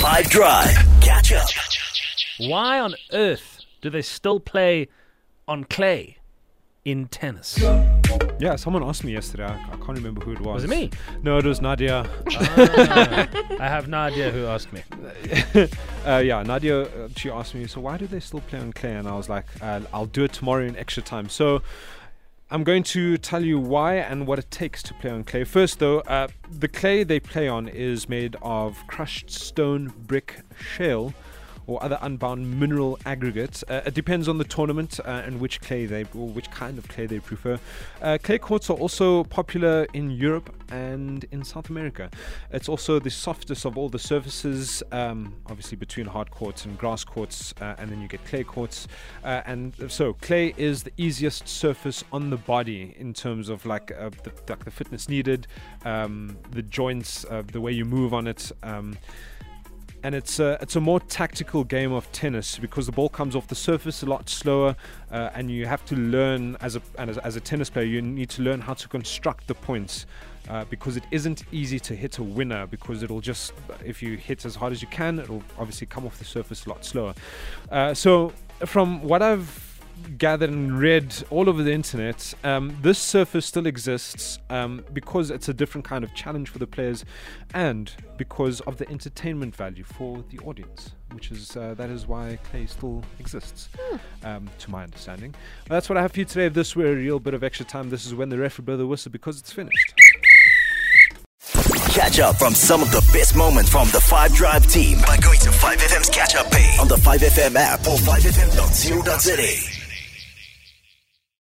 5 Drive. Catch up. Why on earth do they still play on clay in tennis? Yeah, someone asked me yesterday. I, I can't remember who it was. Was it me? No, it was Nadia. Ah, I have no idea who asked me. uh, yeah, Nadia. Uh, she asked me, so why do they still play on clay? And I was like, uh, I'll do it tomorrow in extra time. So. I'm going to tell you why and what it takes to play on clay. First, though, uh, the clay they play on is made of crushed stone, brick, shale, or other unbound mineral aggregates. Uh, it depends on the tournament uh, and which clay they or which kind of clay they prefer. Uh, clay courts are also popular in Europe and in South America. It's also the softest of all the surfaces, um, obviously between hard courts and grass courts, uh, and then you get clay courts. Uh, and so clay is the easiest surface on the body in terms of like uh, the, like the fitness needed, um, the joints, the way you move on it. Um, and it's a, it's a more tactical game of tennis because the ball comes off the surface a lot slower, uh, and you have to learn as a, as, as a tennis player, you need to learn how to construct the points. Uh, because it isn't easy to hit a winner because it'll just if you hit as hard as you can it'll obviously come off the surface a lot slower uh, so from what i've gathered and read all over the internet, um, this surface still exists um, because it's a different kind of challenge for the players, and because of the entertainment value for the audience, which is uh, that is why clay still exists, hmm. um, to my understanding. Well, that's what I have for you today. If this were a real bit of extra time, this is when the referee blow the whistle because it's finished. Catch up from some of the best moments from the 5 Drive team by going to 5FM's catch up page on the 5FM app or 5FM.co.za.